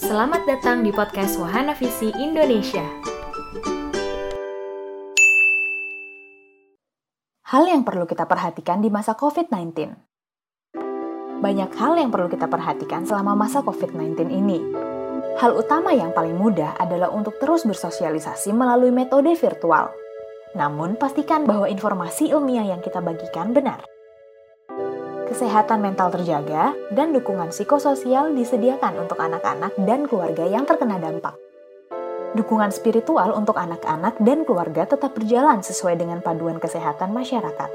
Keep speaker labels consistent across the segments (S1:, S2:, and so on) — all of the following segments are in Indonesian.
S1: Selamat datang di podcast Wahana Visi Indonesia.
S2: Hal yang perlu kita perhatikan di masa COVID-19. Banyak hal yang perlu kita perhatikan selama masa COVID-19 ini. Hal utama yang paling mudah adalah untuk terus bersosialisasi melalui metode virtual. Namun, pastikan bahwa informasi ilmiah yang kita bagikan benar kesehatan mental terjaga, dan dukungan psikososial disediakan untuk anak-anak dan keluarga yang terkena dampak. Dukungan spiritual untuk anak-anak dan keluarga tetap berjalan sesuai dengan paduan kesehatan masyarakat.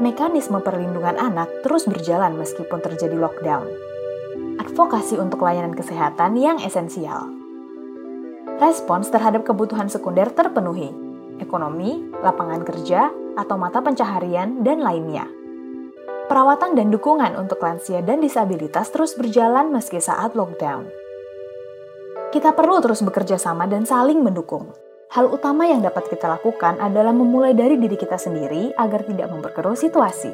S2: Mekanisme perlindungan anak terus berjalan meskipun terjadi lockdown. Advokasi untuk layanan kesehatan yang esensial. Respons terhadap kebutuhan sekunder terpenuhi, ekonomi, lapangan kerja, atau mata pencaharian, dan lainnya. Perawatan dan dukungan untuk lansia dan disabilitas terus berjalan meski saat lockdown. Kita perlu terus bekerja sama dan saling mendukung. Hal utama yang dapat kita lakukan adalah memulai dari diri kita sendiri agar tidak memperkeruh situasi.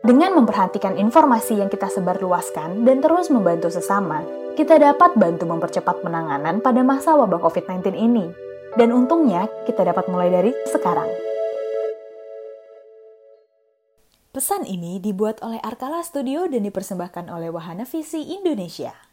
S2: Dengan memperhatikan informasi yang kita sebarluaskan dan terus membantu sesama, kita dapat bantu mempercepat penanganan pada masa wabah COVID-19 ini. Dan untungnya, kita dapat mulai dari sekarang. Pesan ini dibuat oleh Arkala Studio dan dipersembahkan oleh Wahana Visi Indonesia.